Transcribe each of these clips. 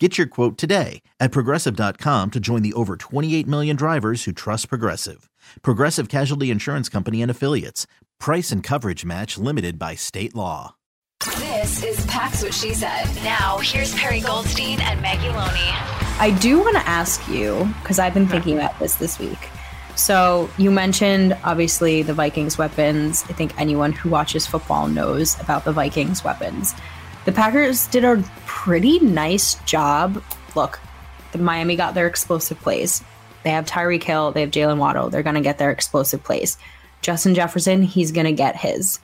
Get your quote today at progressive.com to join the over 28 million drivers who trust Progressive. Progressive Casualty Insurance Company and Affiliates. Price and coverage match limited by state law. This is Pax What She Said. Now, here's Perry Goldstein and Maggie Loney. I do want to ask you, because I've been thinking about this this week. So, you mentioned obviously the Vikings weapons. I think anyone who watches football knows about the Vikings weapons. The Packers did a pretty nice job. Look, the Miami got their explosive plays. They have Tyreek Hill, they have Jalen Waddle. They're going to get their explosive plays. Justin Jefferson, he's going to get his.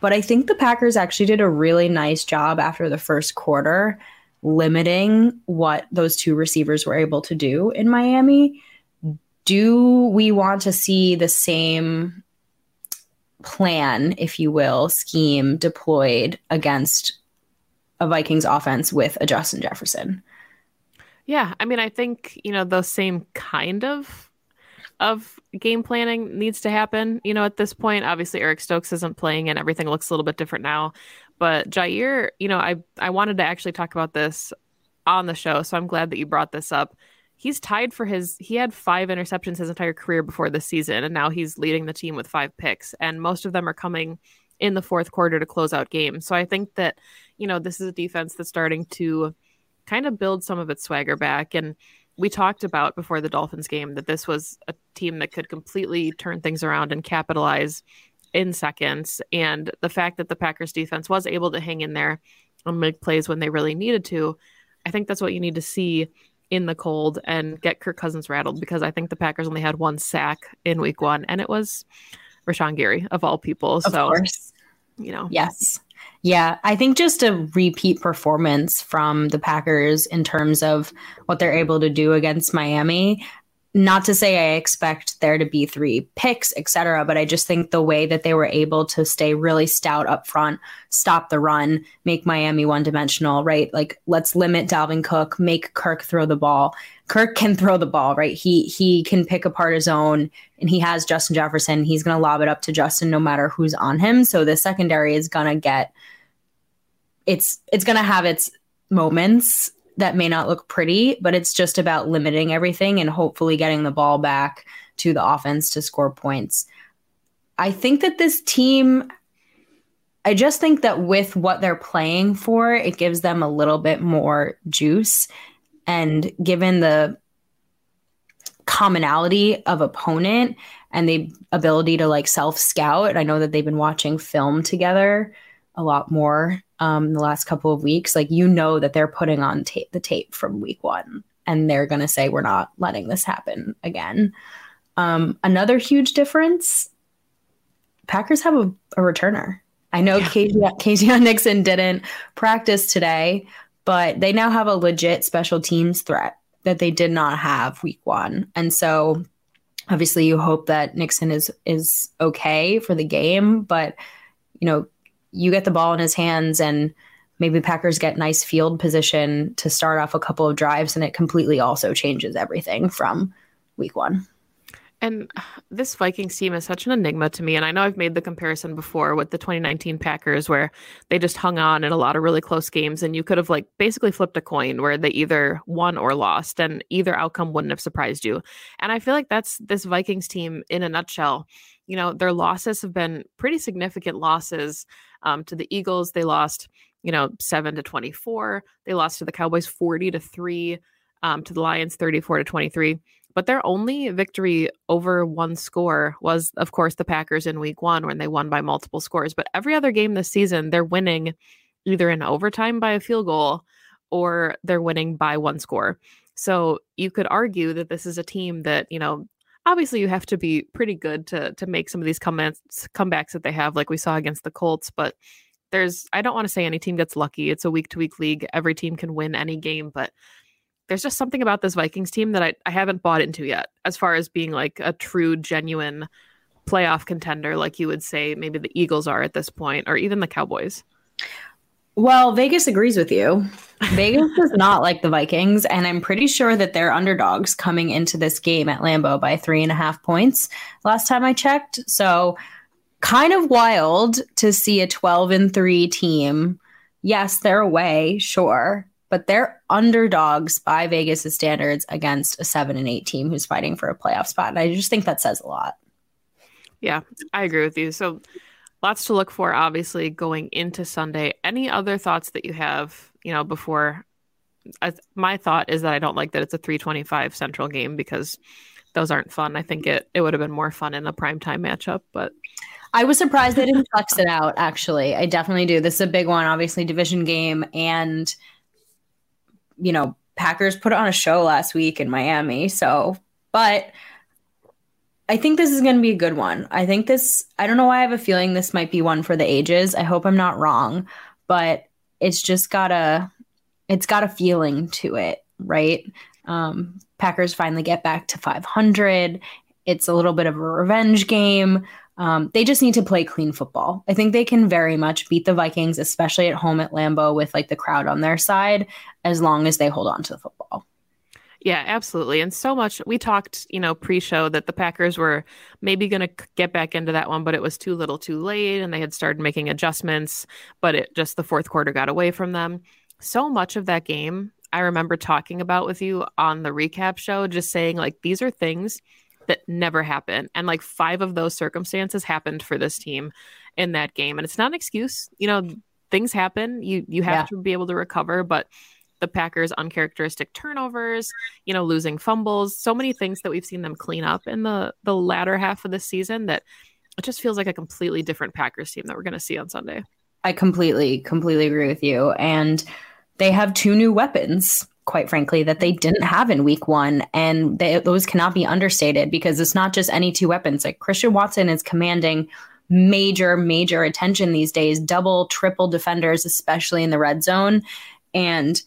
But I think the Packers actually did a really nice job after the first quarter limiting what those two receivers were able to do in Miami. Do we want to see the same plan, if you will, scheme deployed against a Vikings offense with a Justin Jefferson? Yeah, I mean, I think you know the same kind of of game planning needs to happen. You know, at this point, obviously Eric Stokes isn't playing, and everything looks a little bit different now. But Jaire, you know, I I wanted to actually talk about this on the show, so I'm glad that you brought this up. He's tied for his he had five interceptions his entire career before this season, and now he's leading the team with five picks, and most of them are coming in the fourth quarter to close out games. So I think that you know this is a defense that's starting to kind of build some of its swagger back. And we talked about before the Dolphins game that this was a team that could completely turn things around and capitalize in seconds. And the fact that the Packers defense was able to hang in there and make plays when they really needed to, I think that's what you need to see in the cold and get Kirk Cousins rattled because I think the Packers only had one sack in week one and it was Rashan Gary of all people. Of so, course. you know, Yes. Yeah, I think just a repeat performance from the Packers in terms of what they're able to do against Miami. Not to say I expect there to be three picks, etc., but I just think the way that they were able to stay really stout up front, stop the run, make Miami one dimensional, right? Like let's limit Dalvin Cook, make Kirk throw the ball. Kirk can throw the ball, right? He he can pick apart his own, and he has Justin Jefferson. He's going to lob it up to Justin no matter who's on him. So the secondary is going to get it's it's going to have its moments that may not look pretty, but it's just about limiting everything and hopefully getting the ball back to the offense to score points. I think that this team I just think that with what they're playing for, it gives them a little bit more juice and given the commonality of opponent and the ability to like self scout, I know that they've been watching film together a lot more um, the last couple of weeks. Like you know that they're putting on tape the tape from week one, and they're going to say we're not letting this happen again. Um, another huge difference: Packers have a, a returner. I know yeah. Keisean Nixon didn't practice today, but they now have a legit special teams threat that they did not have week one, and so obviously you hope that Nixon is is okay for the game, but you know you get the ball in his hands and maybe Packers get nice field position to start off a couple of drives and it completely also changes everything from week 1. And this Vikings team is such an enigma to me. And I know I've made the comparison before with the 2019 Packers, where they just hung on in a lot of really close games. And you could have, like, basically flipped a coin where they either won or lost, and either outcome wouldn't have surprised you. And I feel like that's this Vikings team in a nutshell. You know, their losses have been pretty significant losses um, to the Eagles. They lost, you know, seven to 24. They lost to the Cowboys 40 to three, um, to the Lions 34 to 23 but their only victory over one score was, of course, the Packers in week one when they won by multiple scores. But every other game this season, they're winning either in overtime by a field goal or they're winning by one score. So you could argue that this is a team that, you know, obviously you have to be pretty good to to make some of these comebacks comebacks that they have, like we saw against the Colts. But there's I don't want to say any team gets lucky. It's a week to week league. Every team can win any game, but there's just something about this Vikings team that I, I haven't bought into yet, as far as being like a true, genuine playoff contender like you would say maybe the Eagles are at this point or even the Cowboys. Well, Vegas agrees with you. Vegas does not like the Vikings, and I'm pretty sure that they're underdogs coming into this game at Lambeau by three and a half points last time I checked. So, kind of wild to see a 12 and 3 team. Yes, they're away, sure, but they're underdogs by Vegas' standards against a 7 and 8 team who's fighting for a playoff spot. And I just think that says a lot. Yeah, I agree with you. So, lots to look for obviously going into sunday any other thoughts that you have you know before I, my thought is that i don't like that it's a 325 central game because those aren't fun i think it, it would have been more fun in a primetime matchup but i was surprised they didn't flex it out actually i definitely do this is a big one obviously division game and you know packers put on a show last week in miami so but I think this is going to be a good one. I think this, I don't know why I have a feeling this might be one for the ages. I hope I'm not wrong, but it's just got a, it's got a feeling to it, right? Um, Packers finally get back to 500. It's a little bit of a revenge game. Um, they just need to play clean football. I think they can very much beat the Vikings, especially at home at Lambeau with like the crowd on their side, as long as they hold on to the football. Yeah, absolutely. And so much we talked, you know, pre-show that the Packers were maybe going to get back into that one, but it was too little, too late and they had started making adjustments, but it just the fourth quarter got away from them. So much of that game I remember talking about with you on the recap show just saying like these are things that never happen and like five of those circumstances happened for this team in that game and it's not an excuse. You know, things happen. You you have yeah. to be able to recover, but the Packers' uncharacteristic turnovers, you know, losing fumbles, so many things that we've seen them clean up in the the latter half of the season that it just feels like a completely different Packers team that we're going to see on Sunday. I completely completely agree with you. And they have two new weapons quite frankly that they didn't have in week 1 and they, those cannot be understated because it's not just any two weapons. Like Christian Watson is commanding major major attention these days double triple defenders especially in the red zone. And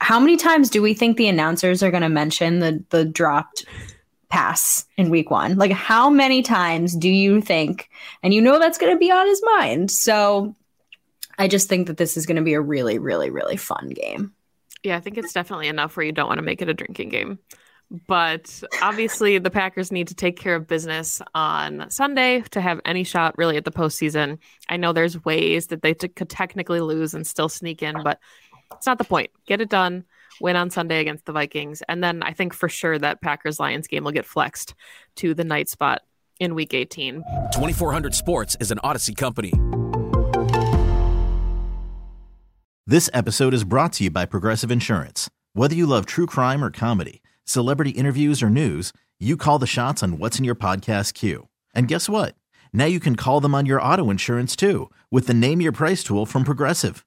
how many times do we think the announcers are going to mention the the dropped pass in week one? Like, how many times do you think? And you know that's going to be on his mind. So, I just think that this is going to be a really, really, really fun game. Yeah, I think it's definitely enough where you don't want to make it a drinking game. But obviously, the Packers need to take care of business on Sunday to have any shot really at the postseason. I know there's ways that they t- could technically lose and still sneak in, but it's not the point. Get it done. Win on Sunday against the Vikings. And then I think for sure that Packers Lions game will get flexed to the night spot in week 18. 2400 Sports is an Odyssey company. This episode is brought to you by Progressive Insurance. Whether you love true crime or comedy, celebrity interviews or news, you call the shots on what's in your podcast queue. And guess what? Now you can call them on your auto insurance too with the Name Your Price tool from Progressive.